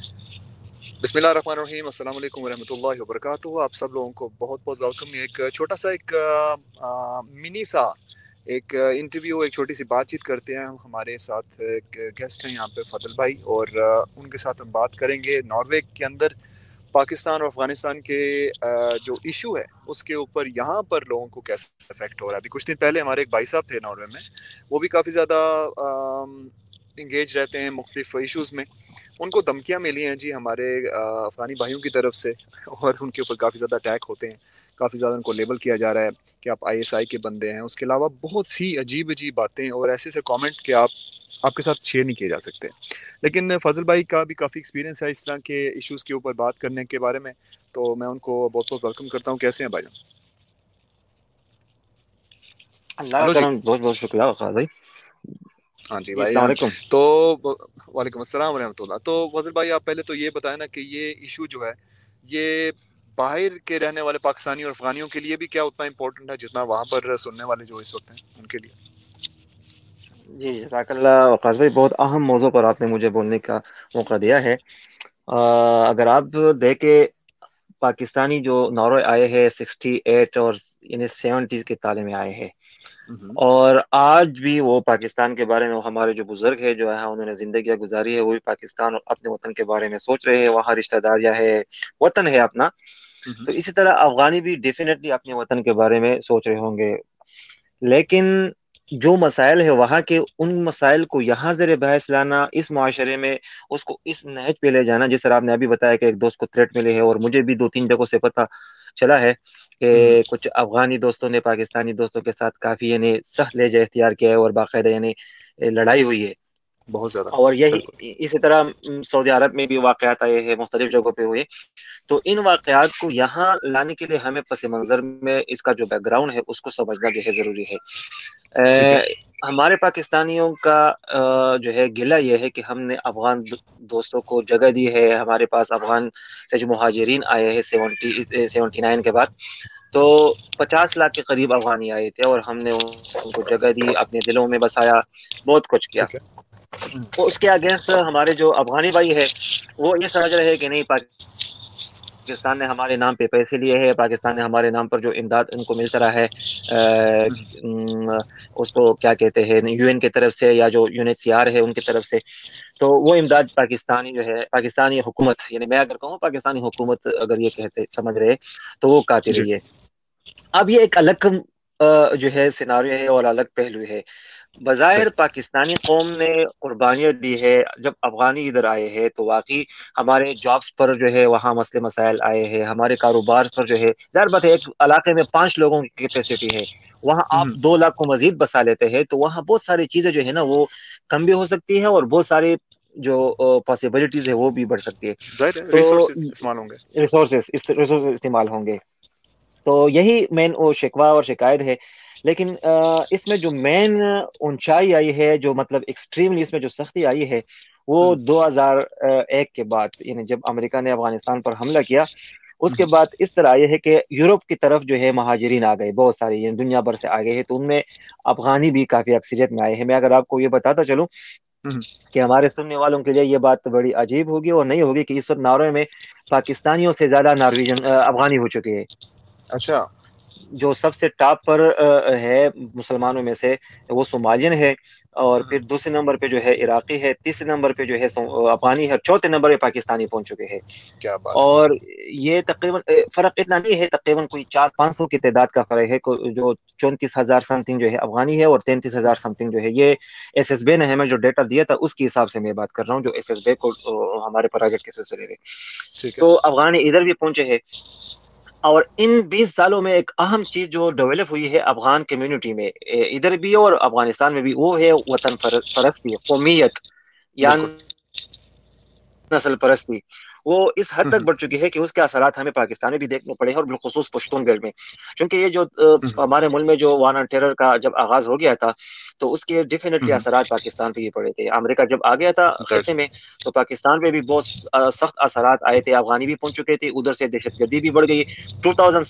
بسم اللہ الرحمن الرحیم، السلام علیکم ورحمۃ اللہ وبرکاتہ۔ آپ سب لوگوں کو بہت بہت ویلکم ایک چھوٹا سا ایک منی سا ایک انٹرویو ایک چھوٹی سی بات چیت کرتے ہیں۔ ہمارے ساتھ ایک گیسٹ ہیں یہاں پہ فضل بھائی اور ان کے ساتھ ہم بات کریں گے۔ ناروے کے اندر پاکستان اور افغانستان کے جو ایشو ہے، اس کے اوپر یہاں پر لوگوں کو کیسے افیکٹ ہو رہا ہے؟ ابھی کچھ دن پہلے ہمارے ایک بھائی صاحب تھے ناروے میں، وہ بھی کافی زیادہ انگیج رہتے ہیں مختلف ایشوز میں۔ ان کو دھمکیاں ملی ہیں جی ہمارے افغانی بھائیوں کی طرف سے اور ان کے اوپر کافی زیادہ اٹیک ہوتے ہیں۔ کافی زیادہ ان کو لیبل کیا جا رہا ہے کہ آپ آئی ایس آئی کے بندے ہیں۔ اس کے علاوہ بہت سی عجیب عجیب باتیں اور ایسے ایسے کامنٹ کہ آپ آپ کے ساتھ شیئر نہیں کیے جا سکتے۔ لیکن فضل بھائی کا بھی کافی ایکسپیرینس ہے اس طرح کے ایشوز کے اوپر بات کرنے کے بارے میں۔ تو میں ان کو بہت بہت ویلکم کرتا ہوں۔ کیسے ہیں بھائی جان؟ اللہ جی۔ بہت بہت شکریہ ہاں جی بھائی تو وعلیکم السلام ورحمۃ اللہ۔ تو وزیر بھائی آپ پہلے تو یہ بتائیں نا کہ یہ ایشو جو ہے یہ باہر کے رہنے والے پاکستانی اور افغانیوں کے لیے بھی کیا اتنا امپورٹنٹ ہے جتنا وہاں پر سننے والے جو اس وقت ہیں ان کے لیے؟ جی جزاک اللہ وقاص بھائی بہت اہم موضوع پر آپ نے مجھے بولنے کا موقع دیا ہے۔ اگر آپ دیکھیں پاکستانی جو نورو آئے ہیں سکسٹی ایٹ اور یعنی سیونٹیز کی تعلیم میں آئے ہیں اور آج بھی وہ پاکستان کے بارے میں ہمارے جو بزرگ ہے جو ہے انہوں نے زندگیاں گزاری ہے وہ بھی پاکستان اور اپنے وطن کے بارے میں سوچ رہے ہیں۔ وہاں رشتہ داریاں ہے وطن ہے اپنا۔ تو اسی طرح افغانی بھی ڈیفینیٹلی اپنے وطن کے بارے میں سوچ رہے ہوں گے۔ لیکن جو مسائل ہے وہاں کے ان مسائل کو یہاں زیر بحث لانا اس معاشرے میں اس کو اس نہج پہ لے جانا جس طرح آپ نے ابھی بتایا کہ ایک دوست کو تھریٹ ملے ہے اور مجھے بھی دو تین جگہوں سے پتا چلا ہے کہ کچھ افغانی دوستوں نے پاکستانی دوستوں کے ساتھ کافی یعنی سخت لہجہ اختیار کیا ہے اور باقاعدہ یعنی لڑائی ہوئی ہے۔ بہت زیادہ۔ اور یہی اسی طرح سعودی عرب میں بھی واقعات آئے ہیں مختلف جگہوں پہ ہوئے۔ تو ان واقعات کو یہاں لانے کے لیے ہمیں پس منظر میں اس کا جو بیک گراؤنڈ ہے اس کو سمجھنا جو ہے ضروری ہے۔ ہمارے پاکستانیوں کا جو ہے گلہ یہ ہے کہ ہم نے افغان دوستوں کو جگہ دی ہے ہمارے پاس افغان سے جو مہاجرین آئے ہیں سیونٹی سیونٹی نائن کے بعد۔ تو پچاس لاکھ کے قریب افغانی آئے تھے اور ہم نے ان کو جگہ دی اپنے دلوں میں بسایا بہت کچھ کیا۔ اس کے اگینسٹ ہمارے جو افغانی بھائی ہے وہ یہ سمجھ رہے کہ نہیں پاکستان نے ہمارے نام پہ پیسے لیے ہیں پاکستان نے ہمارے نام پر جو امداد ان کو ملتا رہا ہے اس کو کیا کہتے ہیں یو این کی طرف سے یا جو یونیٹ سی آر ہے ان کی طرف سے۔ تو وہ امداد پاکستانی جو ہے پاکستانی حکومت یعنی میں اگر کہوں پاکستانی حکومت اگر یہ کہتے سمجھ رہے تو وہ کاتی رہی ہے۔ اب یہ ایک الگ جو ہے سیناریو ہے اور الگ پہلو ہے۔ بظاہر پاکستانی قوم نے قربانیاں دی ہے جب افغانی ادھر آئے ہیں تو واقعی ہمارے جابس پر جو ہے وہاں مسئلے مسائل آئے ہیں ہمارے کاروبار پر جو ہے ظاہر بات ہے ایک علاقے میں پانچ لوگوں کی کیپیسٹی ہے وہاں آپ دو لاکھ کو مزید بسا لیتے ہیں تو وہاں بہت ساری چیزیں جو ہے نا وہ کم بھی ہو سکتی ہے اور بہت سارے جو پاسبلٹیز ہے وہ بھی بڑھ سکتی ہے ریسورسز استعمال ہوں گے۔ تو یہی مین وہ شکوا اور شکایت ہے۔ لیکن اس میں جو مین اونچائی آئی ہے جو مطلب ایکسٹریملی اس میں جو سختی آئی ہے وہ دو ہزار ایک کے بعد یعنی جب امریکہ نے افغانستان پر حملہ کیا اس کے بعد اس طرح یہ ہے کہ یوروپ کی طرف جو ہے مہاجرین آ گئے بہت سارے یعنی دنیا بھر سے آ گئے ہیں تو ان میں افغانی بھی کافی اکثریت میں آئے ہیں۔ میں اگر آپ کو یہ بتاتا چلوں کہ ہمارے سننے والوں کے لیے یہ بات بڑی عجیب ہوگی اور نہیں ہوگی کہ اس وقت ناروے میں پاکستانیوں سے زیادہ نارویجن افغانی ہو چکے ہیں۔ اچھا۔ جو سب سے ٹاپ پر ہے مسلمانوں میں سے وہ صومالین ہے اور پھر دوسرے نمبر پہ جو ہے عراقی ہے تیسرے نمبر پہ جو ہے افغانی ہے چوتھے نمبر پہ پاکستانی پہنچ چکے ہیں۔ اور یہ تقریباً فرق اتنا نہیں ہے تقریباً کوئی چار پانچ سو کی تعداد کا فرق ہے۔ جو چونتیس ہزار سم تھنگ جو ہے افغانی ہے اور تینتیس ہزار سم تھنگ جو ہے یہ ایس ایس بی نے ہمیں جو ڈیٹا دیا تھا اس کے حساب سے میں بات کر رہا ہوں جو ایس ایس بی کو ہمارے پروجیکٹ کے سلسلے میں۔ تو افغانی ادھر بھی پہنچے ہیں۔ اور ان بیس سالوں میں ایک اہم چیز جو ڈیولپ ہوئی ہے افغان کمیونٹی میں ادھر بھی اور افغانستان میں بھی وہ ہے وطن پرستی قومیت یا نسل پرستی۔ وہ اس حد تک بڑھ چکی ہے کہ اس کے اثرات ہمیں پاکستان میں بھی دیکھنے پڑے ہیں اور بالخصوص پشتون گڑھ میں۔ چونکہ یہ جو ہمارے ملک میں جو وان ٹیرر کا جب آغاز ہو گیا تھا تو اس کے ڈیفینیٹلی اثرات پاکستان پہ ہی پڑے تھے۔ امریکہ جب آ گیا تھا خطے میں تو پاکستان پہ بھی بہت سخت اثرات آئے تھے۔ افغانی بھی پہنچ چکے تھے ادھر سے دہشت گردی بھی بڑھ گئی۔ ٹو تھاؤزینڈ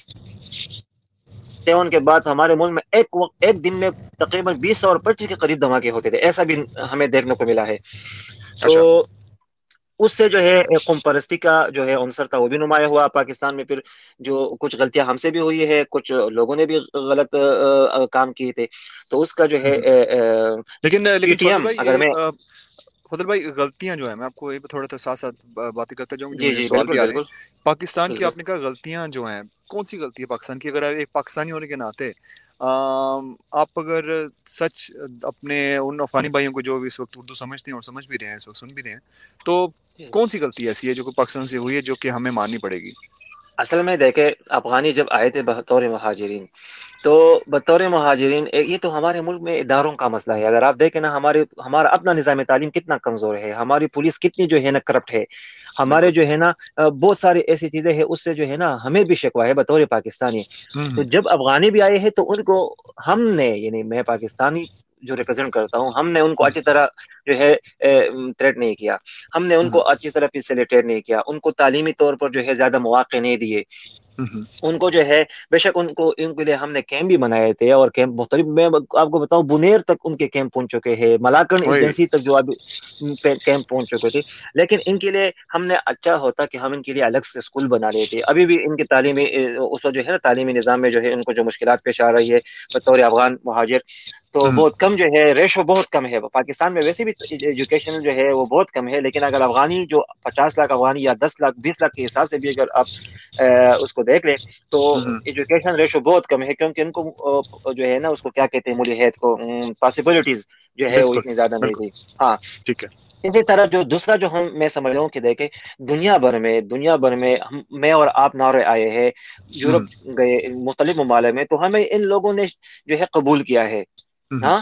سیون کے بعد ہمارے ملک میں ایک وقت ایک دن میں تقریباً بیس سو اور پچیس کے قریب دھماکے ہوتے تھے۔ ایسا بھی ہمیں دیکھنے کو ملا ہے۔ تو اس سے جو ہے قوم پرستی کا جو ہے عنصر تھا وہ بھی نمایاں ہوا۔ پاکستان میں پھر جو کچھ غلطیاں ہم سے بھی ہوئی ہے کچھ لوگوں نے بھی غلط کام کیے تھے۔ تو اس کا جو ہے لیکن لیکن اگر میں فضل بھائی غلطیاں جو ہیں میں آپ کو تھوڑا سا ساتھ ساتھ باتیں کرتا جاؤں جی جی سوال بھی آ رہے ہیں۔ پاکستان کی آپ نے کہا غلطیاں جو ہیں کون سی غلطی ہے؟ پاکستان کی اگر ایک پاکستانی ہونے کے ناطے آپ اگر سچ اپنے ان افغانی بھائیوں کو جو اس وقت اردو سمجھتے ہیں اور سمجھ بھی رہے ہیں اس وقت سن بھی رہے ہیں تو جی۔ کون سی غلطی ایسی ہے جو پاکستان سے ہوئی ہے جو کہ ہمیں ماننی پڑے گی اصل میں دیکھے افغانی جب آئے تھے بطور مہاجرین تو بطور مہاجرین یہ تو ہمارے ملک میں اداروں کا مسئلہ ہے۔ اگر آپ دیکھیں نا ہمارے ہمارا اپنا نظام تعلیم کتنا کمزور ہے۔ ہماری پولیس کتنی جو ہے نا کرپٹ ہے۔ ہمارے جو ہے نا بہت ساری ایسی چیزیں ہیں اس سے جو ہے نا ہمیں بھی شکوا ہے بطور پاکستانی۔ تو جب افغانی بھی آئے ہیں تو ان کو ہم نے یعنی میں پاکستانی جو ریپرزینٹ کرتا ہوں ہم نے ان کو اچھی طرح جو ہے تھریٹ نہیں کیا۔ ہم نے ان کو اچھی طرح فیسلیٹیٹ نہیں کیا۔ ان کو تعلیمی طور پر جو ہے زیادہ مواقع نہیں دیے۔ ان کو جو ہے بے شک ان کو ان کے لیے ہم نے کیمپ بھی بنائے تھے اور کیمپ مختلف میں آپ کو بتاؤں بنیر تک ان کے کیمپ پہنچ چکے ہیں ملاکن ایجنسی تک جو ابھی کیمپ پہنچ چکے تھے۔ لیکن ان کے لیے ہم نے اچھا ہوتا کہ ہم ان کے لیے الگ سے اسکول بنا لیے تھے۔ ابھی بھی ان کی تعلیمی اس وقت جو ہے نا تعلیمی نظام میں جو ہے ان کو جو مشکلات پیش آ رہی ہے بطور افغان مہاجر تو بہت کم جو ہے ریشو بہت کم ہے۔ پاکستان میں ویسے بھی ایجوکیشن جو ہے وہ بہت کم ہے لیکن اگر افغانی جو پچاس لاکھ افغانی یا دس لاکھ بیس لاکھ کے حساب سے بھی اگر آپ اس کو دیکھ لیں تو ایجوکیشن ریشو بہت کم ہے کیونکہ ان کو جو ہے نا اس کو کیا کہتے ہیں مجھے کو پاسبلٹیز جو ہے وہ اتنی زیادہ نہیں تھی۔ ہاں۔ ٹھیک ہے۔ اسی طرح جو دوسرا جو ہم میں سمجھ رہا ہوں کہ دیکھیں دنیا بھر میں دنیا بھر میں میں اور آپ نعرے آئے ہیں یورپ گئے مختلف ممالک میں تو ہمیں ان لوگوں نے جو ہے قبول کیا ہے۔ ہاں؟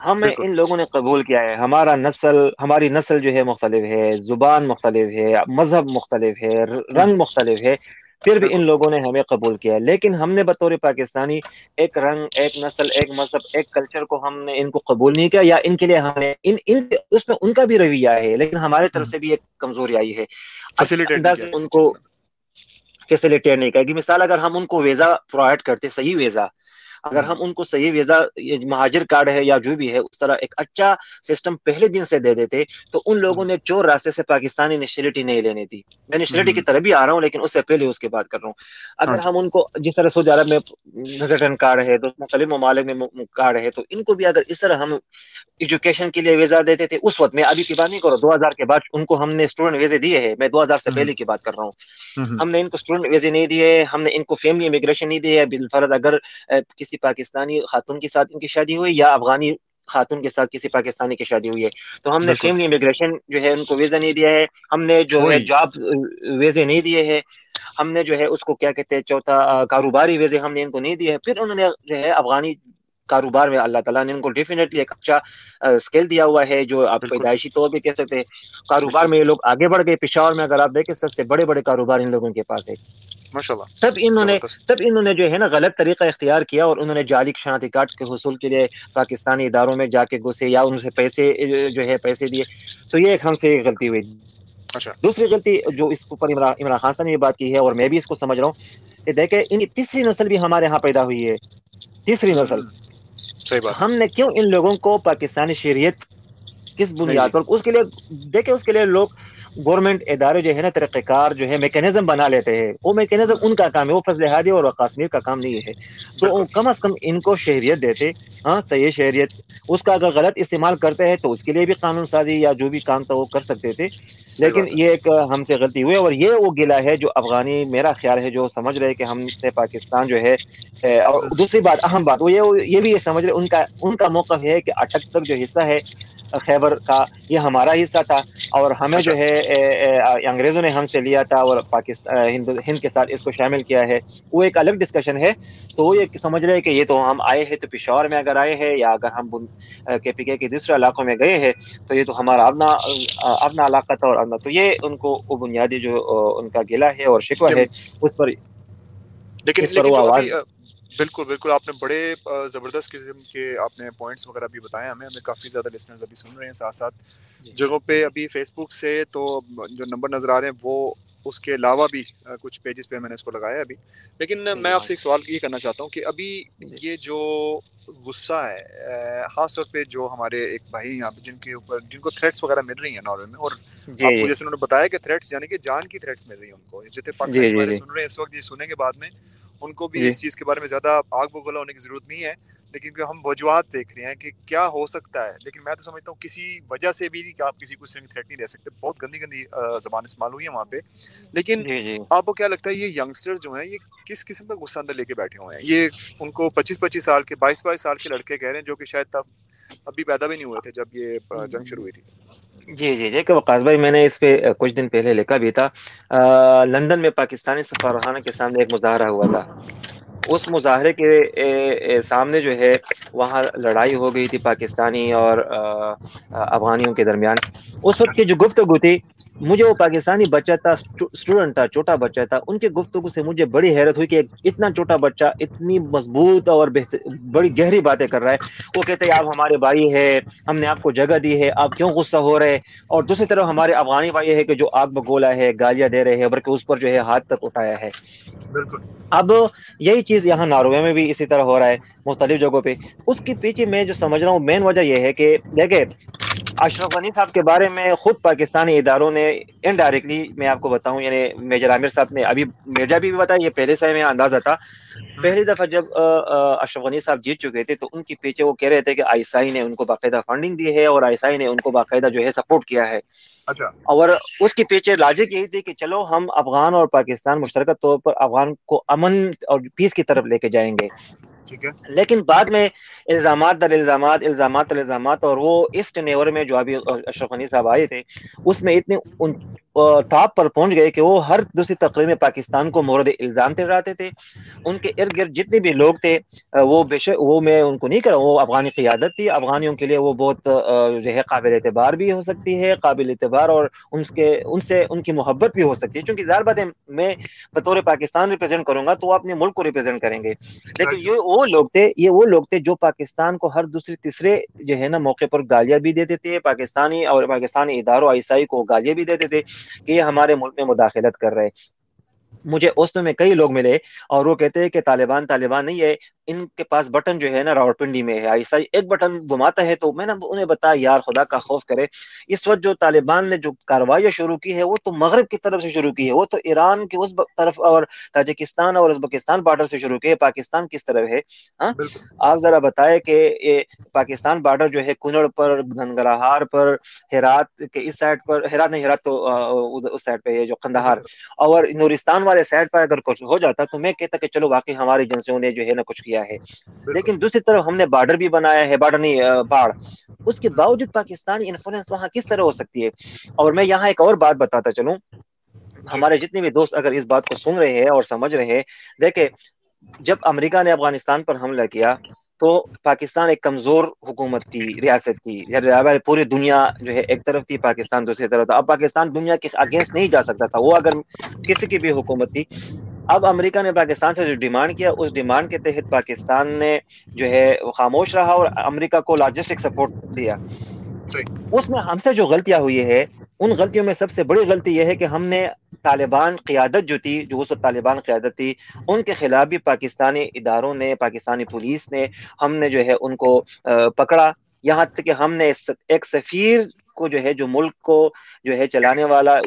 ہمیں ان لوگوں نے قبول کیا ہے۔ ہمارا نسل ہماری نسل جو ہے مختلف ہے زبان مختلف ہے مذہب مختلف ہے رنگ مختلف ہے۔ پھر بھی ان لوگوں نے ہمیں قبول کیا۔ لیکن ہم نے بطور پاکستانی ایک رنگ ایک نسل ایک مذہب ایک کلچر کو ہم نے ان کو قبول نہیں کیا یا ان کے لیے ہم نے ان ان اس میں ان کا بھی رویہ ہے لیکن ہمارے طرف سے بھی ایک کمزوری آئی ہے۔ ان کو فیسلٹیٹ نہیں کرے گی مثال اگر ہم ان کو ویزا پرووائڈ کرتے صحیح ویزا اگر ہم ان کو صحیح ویزا مہاجر کارڈ ہے یا جو بھی ہے اس طرح ایک اچھا سسٹم پہلے دن سے دے دیتے تو ان لوگوں نے چور راستے سے پاکستانی نیشنلٹی نہیں لینے تھی میں نیشنلٹی کی طرف بھی آ رہا ہوں لیکن اس سے پہلے اس کی بات کر رہا ہوں۔ اگر ہم ان کو جس طرح سعودی عرب میں ریٹرن کارڈ ہے تو مختلف ممالک میں کارڈ ہے تو ان کو بھی اگر اس طرح ہم ایجوکیشن کے لیے ویزا دیتے تھے اس وقت میں ابھی کی بات نہیں کرو دو ہزار کے بعد ان کو ہم نے اسٹوڈنٹ ویزے دیے ہیں میں دو ہزار سے پہلے کی بات کر رہا ہوں۔ ہم نے ان کو اسٹوڈنٹ ویزے نہیں دیے ہم نے ان کو فیملی امیگریشن نہیں دیے بالفرض اگر کسی پاکستانی خاتون کے ساتھ ان کی شادی ہوئی یا افغانی خاتون کے ساتھ کسی پاکستانی کی شادی ہوئی ہے؟ تو ہم نے فیملی امیگریشن جو ہے ان کو ویزا نہیں دیا ہے۔ ہم نے جو ہے جاب ویزے نہیں دیے ہیں۔ ہم نے جو ہے اس کو کیا کہتے ہیں چوتھا کاروباری ویزے ہم نے ان کو نہیں دیے پھر انہوں نے جو ہے افغانی کاروبار میں اللہ تعالیٰ نے ان کو ڈیفینیٹلی ایک اچھا اسکل دیا ہوا ہے جو آپ پیدائشی طور پہ کہہ سکتے ہیں۔ کاروبار میں یہ لوگ آگے بڑھ گئے۔ پشاور میں اگر آپ دیکھیں سب سے بڑے بڑے کاروبار ان لوگوں کے پاس ہے۔ تب انہوں نے تب انہوں نے جو ہے نا غلط طریقہ اختیار کیا اور انہوں نے جعلی شناختی کارڈ کے حصول کے لیے پاکستانی اداروں میں جا کے گھسے یا ان سے پیسے جو ہے پیسے دیے۔ تو یہ ایک ہم سے غلطی ہوئی۔ دوسری غلطی جو اس اوپر عمران خان صاحب نے یہ بات کی ہے اور میں بھی اس کو سمجھ رہا ہوں کہ دیکھیں ان کی تیسری نسل بھی ہمارے یہاں پیدا ہوئی ہے۔ تیسری نسل۔ ہم نے کیوں ان لوگوں کو پاکستانی شریعت کس بنیاد پر اس کے لیے دیکھیں اس کے لیے لوگ گورنمنٹ ادارے جو ہے نا طریقہ کار جو ہے میکینزم بنا لیتے ہیں۔ وہ میکینزم ان کا کام ہے وہ فضل ہادی اور کاشمیر کا کام نہیں ہے۔ تو کم از کم ان کو شہریت دیتے۔ ہاں صحیح شہریت اس کا اگر غلط استعمال کرتے ہیں تو اس کے لیے بھی قانون سازی یا جو بھی کام تھا وہ کر سکتے تھے۔ لیکن یہ ایک ہم سے غلطی ہوئی اور یہ وہ گلا ہے جو افغانی میرا خیال ہے جو سمجھ رہے کہ ہم سے پاکستان جو ہے اور دوسری بات اہم بات وہ یہ بھی یہ سمجھ رہے ان کا ان کا موقف ہے کہ اٹک تک جو حصہ ہے خیبر کا یہ ہمارا حصہ تھا اور ہمیں جو ہے انگریزوں نے ہم سے لیا تھا اور پاکستان ہند کے ساتھ اس کو شامل کیا ہے۔ وہ ایک الگ ڈسکشن ہے۔ تو وہ یہ سمجھ رہے کہ یہ تو ہم آئے ہیں تو پشاور میں اگر آئے ہیں یا اگر ہم کے پی کے دوسرے علاقوں میں گئے ہیں تو یہ تو ہمارا اپنا اپنا علاقہ تھا اور تو یہ ان کو وہ بنیادی جو ان کا گلا ہے اور شکوہ ہے اس پر لیکن بالکل بالکل۔ آپ نے بڑے زبردست قسم کے آپ نے پوائنٹس وغیرہ بھی بتائے ہمیں۔ ہمیں کافی زیادہ لسنرز ابھی سن رہے ہیں ساتھ ساتھ۔ جی۔ جگہوں پہ ابھی فیس بک سے تو جو نمبر نظر آ رہے ہیں وہ اس کے علاوہ بھی کچھ پیجز پہ میں نے اس کو لگایا ابھی۔ لیکن میں آپ سے ایک سوال یہ کرنا چاہتا ہوں کہ ابھی یہ جو غصہ ہے خاص طور پہ جو ہمارے ایک بھائی یہاں پہ جن کے اوپر جن کو تھریٹس وغیرہ مل رہی ہیں ناروے میں اور جی، آپ کو جی۔ جیسے انہوں نے بتایا کہ تھریٹس یعنی کہ جان کی تھریٹس مل رہی ہیں ان کو۔ جتنے پاکستانی جی، سن رہے ہیں اس وقت یہ سننے کے بعد میں ان کو بھی اس چیز کے بارے میں زیادہ آگ بگولا ہونے کی ضرورت نہیں ہے لیکن ہم وجوہات دیکھ رہے ہیں کہ کیا ہو سکتا ہے لیکن میں تو سمجھتا ہوں کسی وجہ سے بھی کہ آپ کسی کو تھریٹ نہیں دے سکتے۔ بہت گندی گندی زبان استعمال ہوئی ہے وہاں پہ۔ لیکن جی، جی۔ آپ کو کیا لگتا ہے یہ ینگسٹر جو ہیں یہ کس قسم کا غصہ اندر لے کے بیٹھے ہوئے ہیں؟ یہ ان کو پچیس پچیس سال کے بائیس بائیس سال کے لڑکے کہہ رہے ہیں جو کہ شاید تب ابھی پیدا بھی نہیں ہوئے تھے جب یہ جنگ شروع ہوئی تھی۔ جی جی جی کہ وقاص بھائی، میں نے اس پہ کچھ دن پہلے لکھا بھی تھا۔ لندن میں پاکستانی سفارخانہ کے سامنے ایک مظاہرہ ہوا تھا۔ اس مظاہرے کے سامنے جو ہے وہاں لڑائی ہو گئی تھی پاکستانی اور افغانیوں کے درمیان۔ اس وقت کی جو گفتگو تھی مجھے وہ پاکستانی بچہ تھا اسٹوڈنٹ تھا چھوٹا بچہ تھا۔ ان کے گفتگو سے مجھے بڑی حیرت ہوئی کہ اتنا چھوٹا بچہ اتنی مضبوط اور بڑی گہری باتیں کر رہا ہے۔ وہ کہتے ہیں آپ ہمارے بھائی ہے ہم نے آپ کو جگہ دی ہے آپ کیوں غصہ ہو رہے اور دوسری طرف ہمارے افغانی بھائی ہے کہ جو آگ بگولا ہے گالیاں دے رہے ہیں بلکہ اس پر جو ہے ہاتھ تک اٹھایا ہے۔ بالکل۔ اب یہی چیز یہاں ناروے میں بھی اسی طرح ہو رہا ہے، مختلف جگہوں پہ۔ اس کے پیچھے میں جو سمجھ رہا ہوں مین وجہ یہ ہے کہ دیکھیں اشرف غنی صاحب کے بارے میں خود پاکستانی اداروں نے انڈائریکٹلی میں آپ کو بتاؤں یعنی میجر عامر صاحب نے ابھی میڈیا بھی بتایا یہ پہلے سے میں اندازہ تھا۔ پہلی دفعہ جب اشرف غنی صاحب جیت چکے تھے تو ان کے پیچھے وہ کہہ رہے تھے کہ آئیسائی نے ان کو باقاعدہ فنڈنگ دی ہے اور آئیسائی نے ان کو باقاعدہ جو ہے سپورٹ کیا ہے۔ اچھا۔ اور اس کے پیچھے لاجک یہی تھی کہ چلو ہم افغان اور پاکستان مشترکہ طور پر افغان کو امن اور پیس کی طرف لے کے جائیں گے۔ لیکن بعد میں الزامات در الزامات الزامات در الزامات اور وہ اس ٹینیور میں جو ابھی اشرف غنی صاحب آئے تھے، اس میں اتنے ٹاپ پر پہنچ گئے کہ وہ ہر دوسری تقریب میں پاکستان کو مورد الزام ٹھہراتے تھے۔ ان کے ارد گرد جتنے بھی لوگ تھے وہ بے شک وہ میں ان کو نہیں کرا۔ وہ افغانی قیادت تھی۔ افغانیوں کے لیے وہ بہت جو ہے، قابل اعتبار بھی ہو سکتی ہے، قابل اعتبار اور ان کے، ان سے ان کی محبت بھی ہو سکتی ہے۔ چونکہ ظاہر بات ہے، میں بطور پاکستان ریپرزینٹ کروں گا تو وہ اپنے ملک کو ریپرزینٹ کریں گے۔ لیکن یہ وہ لوگ تھے، یہ وہ لوگ تھے جو پاکستان کو ہر دوسرے، تیسرے جو ہے نا، موقع پر گالیاں بھی دیتے تھے۔ پاکستانی اور پاکستانی اداروں عیسائی کو گالیاں بھی دیتے تھے۔ کہ یہ ہمارے ملک میں مداخلت کر رہے مجھے اس میں کئی لوگ ملے اور وہ کہتے ہیں کہ طالبان طالبان نہیں ہے۔ ان کے پاس بٹن جو ہے نا راول پنڈی میں ہے ایسا ایک بٹن گھماتا ہے تو میں نے انہیں بتایا یار خدا کا خوف کرے اس وقت جو طالبان نے جو کاروائیاں شروع کی ہے وہ تو مغرب کی طرف سے شروع کی ہے وہ تو ایران کی اس طرف اور تاجکستان اور ازبکستان بارڈر سے شروع کی ہے پاکستان کس طرف ہے؟ ہاں؟ آپ ذرا بتائے کہ یہ پاکستان بارڈر جو ہے کنڑ پر گنگراہار پر ہرات کے اس سائڈ پر ہرات نہیں ہرات تو اس سائڈ پہ ہے جو قندہار اور نورستان والے سائڈ پر اگر کچھ ہو جاتا تو میں کہتا کہ چلو واقعی ہماری ایجنسیوں نے جو ہے نا کچھ کیا۔ ہے۔ لیکن دوسری طرف ہم نے بارڈر بھی بنایا ہے بارڈر نہیں باڑ اس کے باوجود پاکستانی انفلوئنس وہاں کس طرح ہو سکتی ہے؟ اور میں یہاں ایک اور بات بتاتا چلوں۔ ہمارے جتنے بھی دوست اگر اس بات کو سن رہے ہیں اور سمجھ رہے ہیں دیکھیں جب امریکہ نے افغانستان پر حملہ کیا تو پاکستان ایک کمزور حکومت تھی ریاست تھی۔ پوری دنیا جو ہے ایک طرف تھی پاکستان دوسری طرف تھا۔ اب پاکستان دنیا کے اگینسٹ نہیں جا سکتا تھا۔ وہ اگر کسی کی بھی حکومت تھی اب امریکہ نے پاکستان سے جو ڈیمانڈ کیا اس ڈیمانڈ کے تحت پاکستان نے جو ہے خاموش رہا اور امریکہ کو لاجسٹک سپورٹ دیا۔ اس میں ہم سے جو غلطیاں ہوئی ہے ان غلطیوں میں سب سے بڑی غلطی یہ ہے کہ ہم نے طالبان قیادت جو تھی جو اس وقت طالبان قیادت تھی ان کے خلاف بھی پاکستانی اداروں نے پاکستانی پولیس نے ہم نے جو ہے ان کو پکڑا۔ یہاں تک کہ ہم نے ایک سفیر کو جو ہے، جو ملک کو جو ہے چلانے والا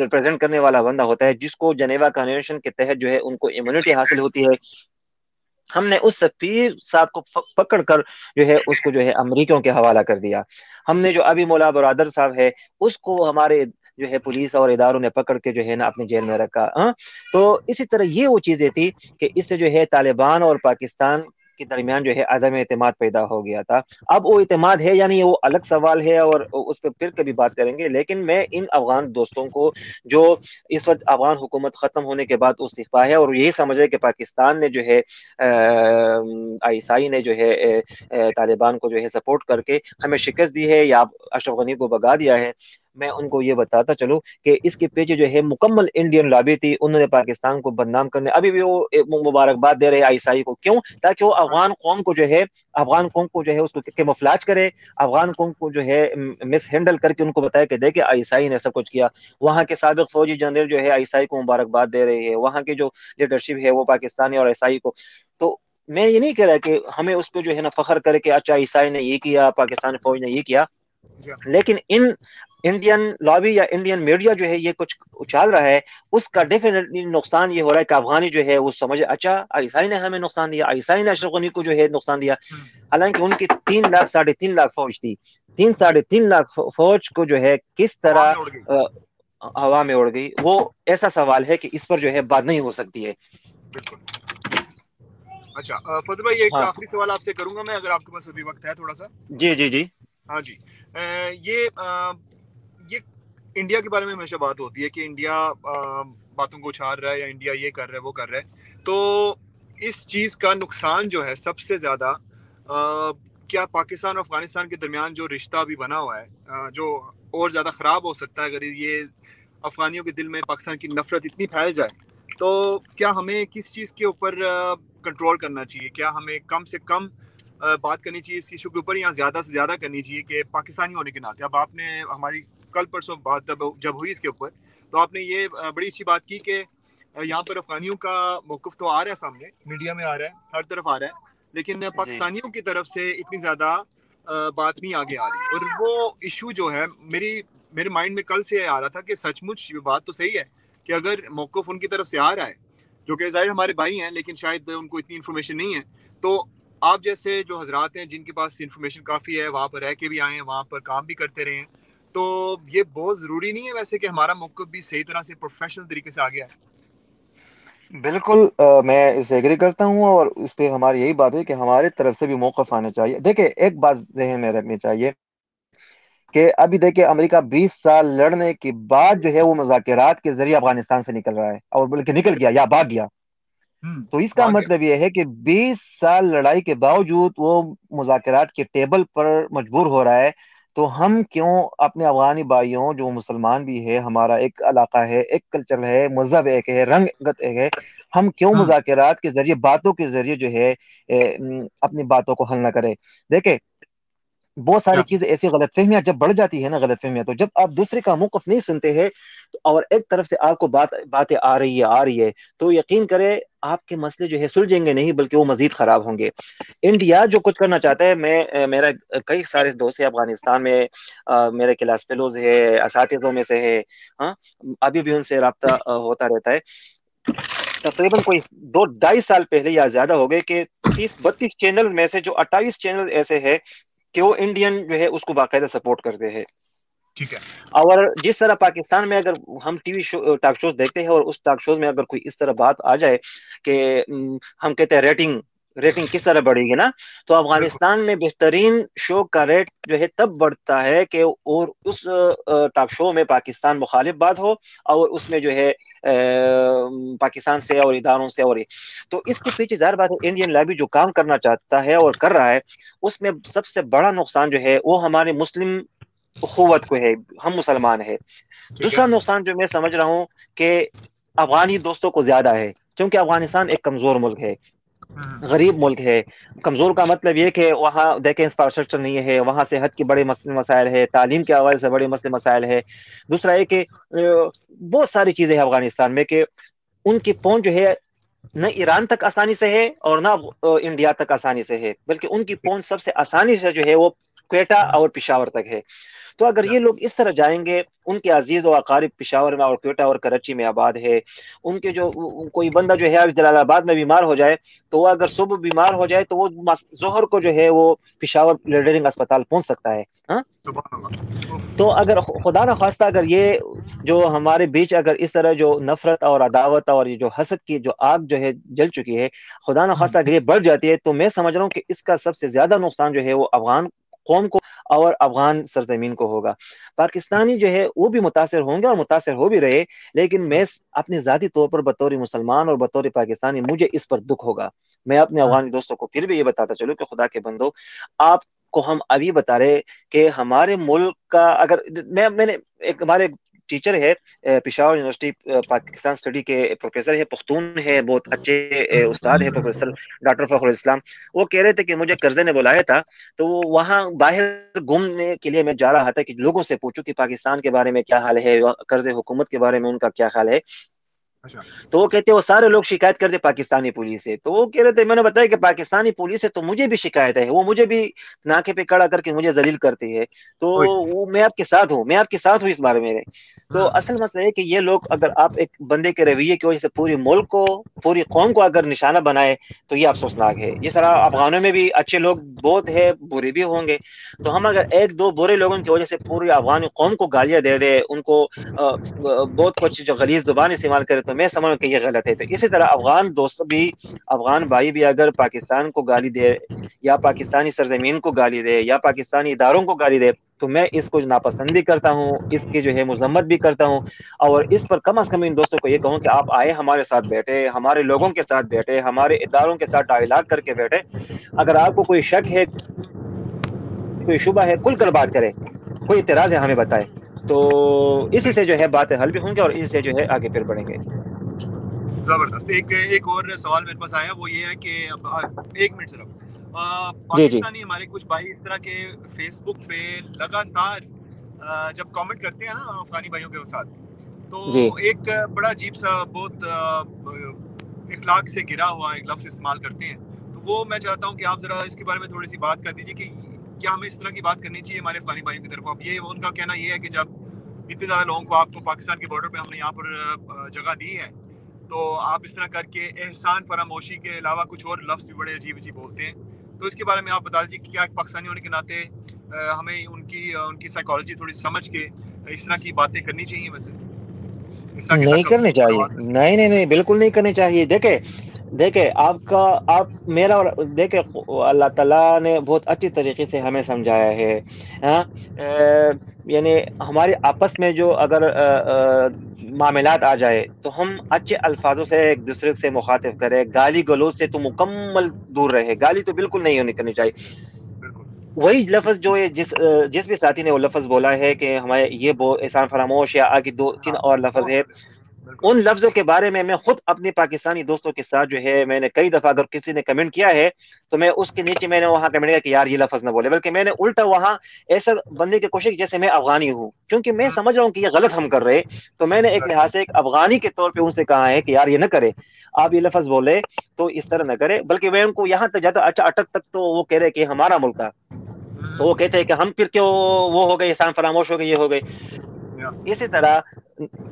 ریپرزینٹ کرنے والا بندہ ہوتا ہے، جس کو جنیوا کنوینشن کے تحت جو ہے ان کو امیونٹی حاصل ہوتی ہے۔ ہم نے اس سفیر صاحب کو پکڑ کر جو ہے اس کو جو ہے امریکیوں کے حوالہ کر دیا۔ ہم نے جو ابھی مولا برادر صاحب ہے، اس کو ہمارے جو ہے پولیس اور اداروں نے پکڑ کے جو ہے نا اپنی جیل میں رکھا ہاں؟ تو اسی طرح یہ وہ چیزیں تھی کہ اس سے جو ہے طالبان اور پاکستان کے درمیان جو ہے عدم اعتماد پیدا ہو گیا تھا۔ اب وہ اعتماد ہے یعنی وہ الگ سوال ہے اور اس پہ پھر کبھی بات کریں گے۔ لیکن میں ان افغان دوستوں کو جو اس وقت افغان حکومت ختم ہونے کے بعد وہ سکھا ہے اور یہی سمجھ رہے کہ پاکستان نے جو ہے عیسائی نے جو ہے طالبان کو جو ہے سپورٹ کر کے ہمیں شکست دی ہے یا اشرف غنی کو بگا دیا ہے۔ میں ان کو یہ بتاتا چلوں کہ اس کے پیچھے جو ہے مکمل انڈین لابی تھی انہوں نے پاکستان کو بدنام کرنے ابھی بھی وہ مبارکباد دے رہے عیسائی کو۔ کیوں؟ تاکہ وہ افغان قوم کو جو ہے افغان قوم کو جو ہے اس کو مفلاج کرے افغان قوم کو جو ہے مس ہینڈل کر کے ان کو بتایا کہ دیکھیں عیسائی نے سب کچھ کیا۔ وہاں کے سابق فوجی جنرل جو ہے عیسائی کو مبارکباد دے رہے ہیں۔ وہاں کے جو لیڈرشپ ہے وہ پاکستانی اور عیسائی کو۔ تو میں یہ نہیں کہہ رہا کہ ہمیں اس پہ جو ہے نا فخر کرے کہ اچھا عیسائی نے یہ کیا پاکستانی فوج نے یہ کیا۔ لیکن ان انڈین لابی یا انڈین میڈیا جو ہے یہ کچھ اچھال رہا ہے اس کا ڈیفینیٹلی نقصان یہ ہو رہا ہے کہ افغانی جو ہے وہ سمجھے اچھا عیسائی نے ہمیں نقصان دیا عیسائی نے اشرف غنی کو جو ہے نقصان دیا۔ حالانکہ ان کی تین لاکھ ساڑھے تین لاکھ فوج تھی۔ تین ساڑھے تین لاکھ فوج کو جو ہے کس طرح ہوا میں اڑ گئی۔ وہ ایسا سوال ہے کہ اس پر جو ہے بات نہیں ہو سکتی ہے۔ اچھا فضل بھائی ایک آخری سوال آپ سے کروں گا میں اگر آپ کے پاس ابھی وقت ہے تھوڑا سا۔ جی جی جی۔ ہاں جی۔ یہ یہ انڈیا کے بارے میں ہمیشہ بات ہوتی ہے کہ انڈیا باتوں کو اچھال رہا ہے یا انڈیا یہ کر رہا ہے، وہ کر رہا ہے۔ تو اس چیز کا نقصان جو ہے سب سے زیادہ کیا پاکستان اور افغانستان کے درمیان جو رشتہ ابھی بنا ہوا ہے جو اور زیادہ خراب ہو سکتا ہے اگر یہ افغانیوں کے دل میں پاکستان کی نفرت اتنی پھیل جائے، تو کیا ہمیں کس چیز کے اوپر کنٹرول کرنا چاہیے؟ کیا ہمیں کم سے کم بات کرنی چاہیے اس ایشو کے اوپر یا زیادہ سے زیادہ کرنی چاہیے کہ پاکستانی ہونے کے ناطے؟ اب آپ نے ہماری کل پرسوں بات جب ہوئی اس کے اوپر تو آپ نے یہ بڑی اچھی بات کی کہ یہاں پر افغانیوں کا موقف تو آ رہا ہے سامنے میڈیا میں آ رہا ہے ہر طرف آ رہا ہے لیکن جی۔ پاکستانیوں کی طرف سے اتنی زیادہ بات نہیں آگے آ رہی اور وہ ایشو جو ہے میری میرے مائنڈ میں کل سے آ رہا تھا کہ سچ مچ بات تو صحیح ہے کہ اگر موقف ان کی طرف سے آ رہا ہے جو کہ ظاہر ہمارے بھائی ہیں لیکن شاید ان کو اتنی انفارمیشن نہیں ہے تو آپ جیسے جو حضرات ہیں جن کے پاس انفارمیشن کافی ہے وہاں پر رہ کے بھی آئے ہیں وہاں پر کام بھی کرتے رہے ہیں تو یہ بہت ضروری نہیں ہے ویسے کہ ہمارا موقف بھی صحیح طرح سے پروفیشنل طریقے سے آگے آئے۔ بالکل میں اسے ایگری کرتا ہوں اور اس پہ ہماری یہی بات ہے کہ ہماری طرف سے بھی موقف آنے چاہیے۔ دیکھیں ایک بات ذہن میں رکھنی چاہیے کہ ابھی دیکھیں امریکہ بیس سال لڑنے کے بعد جو ہے وہ مذاکرات کے ذریعے افغانستان سے نکل رہا ہے اور بلکہ نکل گیا یا بھاگ گیا۔ تو اس کا مطلب یہ ہے کہ بیس سال لڑائی کے باوجود وہ مذاکرات کے ٹیبل پر مجبور ہو رہا ہے۔ تو ہم کیوں اپنے افغانی بھائیوں جو مسلمان بھی ہے ہمارا ایک علاقہ ہے ایک کلچر ہے مذہب ایک ہے رنگ ایک ہے ہم کیوں مذاکرات کے ذریعے باتوں کے ذریعے جو ہے اپنی باتوں کو حل نہ کرے دیکھیں بہت ساری چیزیں ایسی غلط فہمیاں جب بڑھ جاتی ہے نا غلط فہمیاں تو جب آپ دوسرے کا موقف نہیں سنتے ہیں اور ایک طرف سے آپ کو بات باتیں آ رہی ہے آ رہی ہے تو یقین کرے آپ کے مسئلے جو ہے سلجھیں گے نہیں بلکہ وہ مزید خراب ہوں گے۔ انڈیا جو کچھ کرنا چاہتا ہے میں میرا کئی سارے دوست ہیں افغانستان میں میرے کلاس فیلوز ہے اساتذوں میں سے ہے ہاں ابھی بھی ان سے رابطہ ہوتا رہتا ہے۔ تقریباً کوئی دو ڈھائی سال پہلے یا زیادہ ہو گئے کہ تیس بتیس چینل میں سے جو اٹھائیس چینل ایسے ہیں کہ وہ انڈین جو ہے اس کو باقاعدہ سپورٹ کرتے ہیں۔ ٹھیک ہے۔ اور جس طرح پاکستان میں اگر ہم T V show talk shows دیکھتے ہیں اور اس ٹاک شوز میں اگر کوئی اس طرح بات آ جائے کہ ہم کہتے ہیں ریٹنگ ریٹنگ کس طرح بڑھے گی نا؟ تو افغانستان میں بہترین شو کا ریٹ جو ہے تب بڑھتا ہے کہ اور اس ٹاک شو میں پاکستان مخالف بات ہو اور اس میں جو ہے پاکستان سے اور اداروں سے اور تو اس کے پیچھے ظاہر بات ہے انڈین لابی جو کام کرنا چاہتا ہے اور کر رہا ہے اس میں سب سے بڑا نقصان جو ہے وہ ہمارے مسلم اخوت کو ہے ہم مسلمان ہے۔ دوسرا نقصان جو میں سمجھ رہا ہوں کہ افغانی دوستوں کو زیادہ ہے کیونکہ افغانستان ایک کمزور ملک ہے۔ غریب ملک ہے۔ کمزور کا مطلب یہ کہ وہاں دیکھیں انفراسٹرکچر نہیں ہے، وہاں صحت کے بڑے مسئلے مسائل ہے تعلیم کے حوالے سے بڑے مسئلے، مسائل ہے دوسرا یہ کہ بہت ساری چیزیں ہیں افغانستان میں کہ ان کی پہنچ جو ہے، نہ ایران تک آسانی سے ہے اور نہ انڈیا تک آسانی سے ہے۔ بلکہ ان کی پہنچ سب سے آسانی سے جو ہے، وہ کوئٹہ اور پشاور تک ہے۔ تو اگر یہ لوگ اس طرح جائیں گے ان کے عزیز و اقارب پشاور میں اور کوئٹہ اور کراچی میں آباد ہے ان کے جو کوئی بندہ جو ہے جلال آباد میں بیمار ہو جائے تو وہ اگر صبح بیمار ہو جائے تو وہ ظہر کو جو ہے وہ پشاور لیڈرنگ اسپتال پہنچ سکتا ہے۔ ہاں؟ تو اگر خدا نخواستہ اگر یہ جو ہمارے بیچ اگر اس طرح جو نفرت اور عداوت اور جو حسد کی جو آگ جو ہے جل چکی ہے خدا نخواستہ اگر یہ بڑھ جاتی ہے تو میں سمجھ رہا ہوں کہ اس کا سب سے زیادہ نقصان جو ہے وہ افغان قوم کو اور افغان سرزمین کو ہوگا۔ پاکستانی جو ہے وہ بھی متاثر ہوں گے اور متاثر ہو بھی رہے لیکن میں اپنے ذاتی طور پر بطور مسلمان اور بطور پاکستانی مجھے اس پر دکھ ہوگا۔ میں اپنے افغانی دوستوں کو پھر بھی یہ بتاتا چلوں کہ خدا کے بندو آپ کو ہم ابھی بتا رہے کہ ہمارے ملک کا اگر میں میں نے ایک ہمارے ٹیچر ہے پشاور یونیورسٹی پاکستان اسٹڈی کے پروفیسر ہے پختون ہے، بہت اچھے eh, استاد ہے پروفیسر ڈاکٹر فخر اسلام وہ کہہ رہے تھے کہ مجھے قرضے نے بلایا تھا، تو وہاں باہر گھومنے کے لیے میں جا رہا تھا کہ لوگوں سے پوچھوں کہ پاکستان کے بارے میں کیا حال ہے قرض حکومت کے بارے میں ان کا کیا خیال ہے۔ تو وہ کہتے وہ سارے لوگ شکایت کرتے پاکستانی پولیس سے۔ تو وہ کہہ رہے تھے میں نے بتایا کہ پاکستانی پولیس ہے تو مجھے بھی شکایت ہے وہ مجھے بھی ناکے پہ کڑا کر کے مجھے ذلیل کرتی ہے۔ تو وہ میں آپ کے ساتھ ہوں میں آپ کے ساتھ ہوں اس بارے میں۔ تو ہاں۔ اصل مسئلہ ہے کہ یہ لوگ اگر آپ ایک بندے کے رویے کی وجہ سے پوری ملک کو پوری قوم کو اگر نشانہ بنائے تو یہ افسوسناک ہے۔ یہ سارا افغانوں میں بھی اچھے لوگ بہت ہے برے بھی ہوں گے۔ تو ہم اگر ایک دو برے لوگوں کی وجہ سے پوری افغان قوم کو گالیاں دے دے ان کو بہت کچھ جو غلیظ زبان استعمال کرے تو تو میں سمجھ کہ یہ غلط ہے۔ تو اسی طرح افغان دوست بھی، افغان بھائی بھی اگر پاکستان کو گالی دے یا پاکستانی سرزمین کو گالی دے یا پاکستانی اداروں کو گالی دے، تو میں اس کو ناپسند بھی کرتا ہوں، اس کی جو ہے مذمت بھی کرتا ہوں۔ اور اس پر کم از کم ان دوستوں کو یہ کہوں کہ آپ آئے ہمارے ساتھ بیٹھے، ہمارے لوگوں کے ساتھ بیٹھے، ہمارے اداروں کے ساتھ ڈائلاگ کر کے بیٹھے۔ اگر آپ کو کوئی شک ہے، کوئی شبہ ہے، کل کر بات کرے کوئی اعتراض ہے ہمیں بتائے تو اسی سے جو ہے باتیں حل بھی ہوں گے اور اسی سے جو ہے آگے پھر بڑھیں گے زبردست ایک ایک اور سوال میرے پاس آیا وہ یہ ہے کہ ایک منٹ صرف جی، جی۔ پاکستانی ہمارے کچھ بھائی اس طرح کے فیس بک پہ لگاتار جب کامنٹ کرتے ہیں نا افغانی بھائیوں کے ساتھ تو جی۔ ایک بڑا عجیب سا بہت اخلاق سے گرا ہوا ایک لفظ استعمال کرتے ہیں تو وہ میں چاہتا ہوں کہ آپ ذرا اس کے بارے میں تھوڑی سی بات کر دیجیے کہ کیا ہمیں اس طرح کی بات کرنی چاہیے ہمارے افغانی بھائیوں کی طرف؟ اب یہ ان کا کہنا یہ ہے کہ جب اتنے زیادہ لوگوں کو آپ کو پاکستان کے بارڈر پہ ہم نے یہاں پر جگہ دی ہے تو آپ اس طرح کر کے احسان فراموشی کے علاوہ کچھ اور لفظ بھی بڑے عجیب عجیب بولتے ہیں۔ تو اس کے بارے میں آپ بتا دیجیے کہ کیا پاکستانی ہونے کے ناطے ہمیں ان کی ان کی سائیکالوجی تھوڑی سمجھ کے اس طرح کی باتیں کرنی چاہیے ویسے؟ نہیں کرنی چاہیے۔ نہیں نہیں نہیں بالکل نہیں کرنی چاہیے۔ دیکھیں دیکھیں آپ کا آپ میرا دیکھیں اللہ تعالیٰ نے بہت اچھی طریقے سے ہمیں سمجھایا ہے ہاں؟ یعنی ہمارے آپس میں جو اگر معاملات آ جائے تو ہم اچھے الفاظوں سے ایک دوسرے سے مخاطب کرے گالی گلوز سے تو مکمل دور رہے گالی تو بالکل نہیں ہونی کرنی چاہیے۔ وہی لفظ جو جس جس بھی ساتھی نے وہ لفظ بولا ہے کہ ہمارے یہ احسان فراموش یا آگے دو تین اور لفظ ہے۔ ان لفظوں کے بارے میں میں خود اپنے پاکستانی دوستوں کے ساتھ جو ہے میں نے کئی دفعہ اگر کسی نے کمنٹ کیا ہے تو میں اس کے نیچے میں نے وہاں کمنٹ کیا کہ یار یہ لفظ نہ بولے بلکہ میں نے الٹا وہاں ایسا بندے کی کوشش جیسے میں افغانی ہوں۔ کیونکہ میں سمجھ رہا ہوں کہ یہ غلط ہم کر رہے تو میں نے ایک لحاظ سے ایک افغانی کے طور پہ ان سے کہا ہے کہ یار یہ نہ کرے آپ یہ لفظ بولے تو اس طرح نہ کرے۔ بلکہ میں ان کو یہاں تک جاتا اچھا اٹک تک تو وہ کہہ رہے کہ ہمارا ملک تھا۔ تو وہ کہتے ہیں کہ ہم پھر کیوں وہ ہو گئے احسان فراموش ہو گئے یہ ہو گئے۔ اسی طرح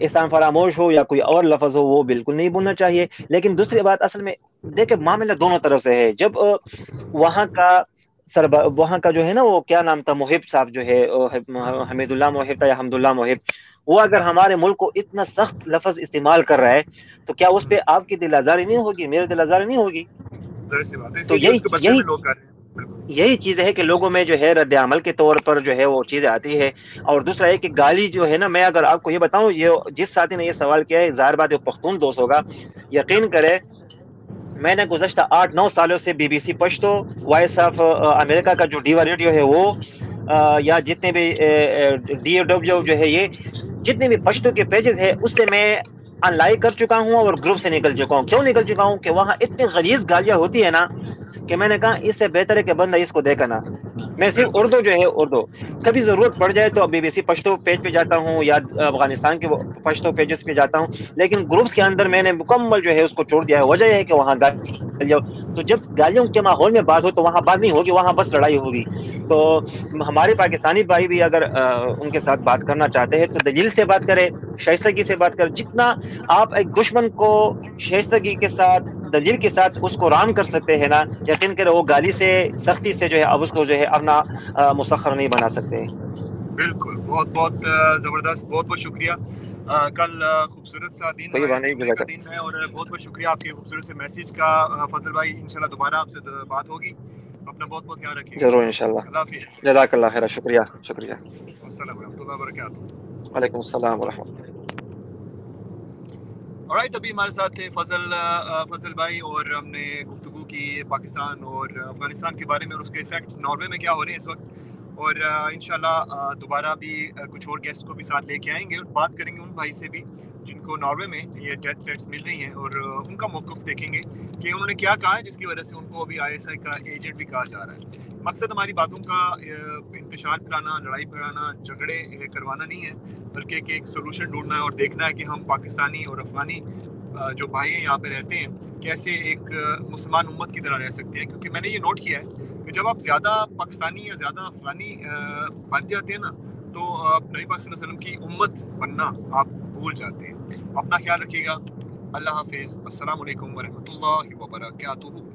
احسان فراموش ہو یا کوئی اور لفظ ہو وہ بالکل نہیں بولنا چاہیے۔ لیکن دوسری بات اصل میں دیکھیں معاملہ دونوں طرف سے ہے۔ جب وہاں کا سر وہاں کا جو ہے نا وہ کیا نام تھا محب صاحب جو ہے حمید اللہ محب تھا یا حمد اللہ محب وہ اگر ہمارے ملک کو اتنا سخت لفظ استعمال کر رہا ہے تو کیا اس پہ آپ کی دل آزاری نہیں ہوگی؟ میرے دل آزاری نہیں ہوگی؟ تو یہی یہی چیز ہے کہ لوگوں میں جو ہے رد عمل کے طور پر جو ہے وہ چیز آتی ہے اور دوسرا ہے کہ گالی جو ہے نا، میں اگر آپ کو یہ بتاؤں، یہ جس ساتھی نے یہ سوال کیا ہے، ظاہر بات پختون دوست ہوگا۔ یقین کرے میں نے گزشتہ آٹھ نو سالوں سے B B C Pashto, voice of America کا جو ڈیوا ریڈیو ہے وہ یا جتنے بھی ڈی او ڈبلیو جو ہے یہ، جتنے بھی پشتو کے پیجز ہے اس سے میں ان لائک کر چکا ہوں اور گروپ سے نکل چکا ہوں۔ کیوں نکل چکا ہوں؟ کہ وہاں اتنی غلیظ گالیاں ہوتی ہے نا کہ میں نے کہا اس سے بہتر ہے کہ بندہ اس کو دیکھا نا۔ میں صرف اردو جو ہے اردو۔ کبھی ضرورت پڑ جائے تو B B C Pashto page پہ جاتا ہوں یا افغانستان کے پشتو پیجز پہ جاتا ہوں۔ لیکن گروپس کے اندر میں نے مکمل جو ہے اس کو چھوڑ دیا ہے۔ وجہ یہ ہے کہ وہاں گالیاں تو جب گالیوں کے ماحول میں بات ہو تو وہاں بات نہیں ہوگی، وہاں بس لڑائی ہوگی۔ تو ہمارے پاکستانی بھائی بھی اگر ان کے ساتھ بات کرنا چاہتے ہیں تو دلیل سے بات کرے شائستگی سے بات کرے جتنا آپ ایک دشمن کو شائستگی کے ساتھ دلیل کے ساتھ اس کو رام کر سکتے ہیں نا یقین کرے وہ گالی سے سختی سے جو ہے اب اس کو جو ہے اپنا مسخر نہیں بنا سکتے۔ بالکل بہت بہت زبردست بہت بہت شکریہ۔ کل خوبصورت سا دن ہے اور بہت بہت شکریہ آپ کے خوبصورت سے میسیج کا۔ فضل بھائی انشاءاللہ دوبارہ آپ سے بات ہوگی۔ اپنا بہت بہت خیال رکھیے۔ ضرور انشاءاللہ۔ اللہ حافظ۔ جزاک اللہ خیر شکریہ شکریہ۔ السلام ورحمۃ اللہ وبرکاتہ وعلیکم السلام ورحمۃ اللہ۔ رائٹ ابھی ہمارے ساتھ تھے فضل فضل بھائی اور ہم نے گفتگو کی پاکستان اور افغانستان کے بارے میں اور اس کے افیکٹس ناروے میں کیا ہو رہے ہیں اس وقت۔ اور انشاءاللہ دوبارہ بھی کچھ اور گیسٹ کو بھی ساتھ لے کے آئیں گے اور بات کریں گے ان بھائی سے بھی۔ جن کو ناروے میں یہ ڈیتھ تھریٹس مل رہی ہیں اور ان کا موقف دیکھیں گے کہ انہوں نے کیا کہا ہے جس کی وجہ سے ان کو ابھی آئی ایس آئی کا ایجنٹ بھی کہا جا رہا ہے۔ مقصد ہماری باتوں کا انتشار پھیلانا، لڑائی پھیلانا، جھگڑے کروانا نہیں ہے، بلکہ کہ ایک سولوشن ڈھونڈنا ہے اور دیکھنا ہے کہ ہم پاکستانی اور افغانی جو بھائی ہیں یہاں پہ رہتے ہیں، کیسے ایک مسلمان امت کی طرح رہ سکتے ہیں۔ کیونکہ میں نے یہ نوٹ کیا ہے کہ جب آپ زیادہ پاکستانی یا زیادہ افغانی بن جاتے ہیں نا، تو نبی پاک صلی اللہ علیہ وسلم کی امت بننا، آپ بھول جاتے ہیں۔ اپنا خیال رکھیے گا۔ اللہ حافظ۔ السلام علیکم ورحمۃ اللہ وبرکاتہ۔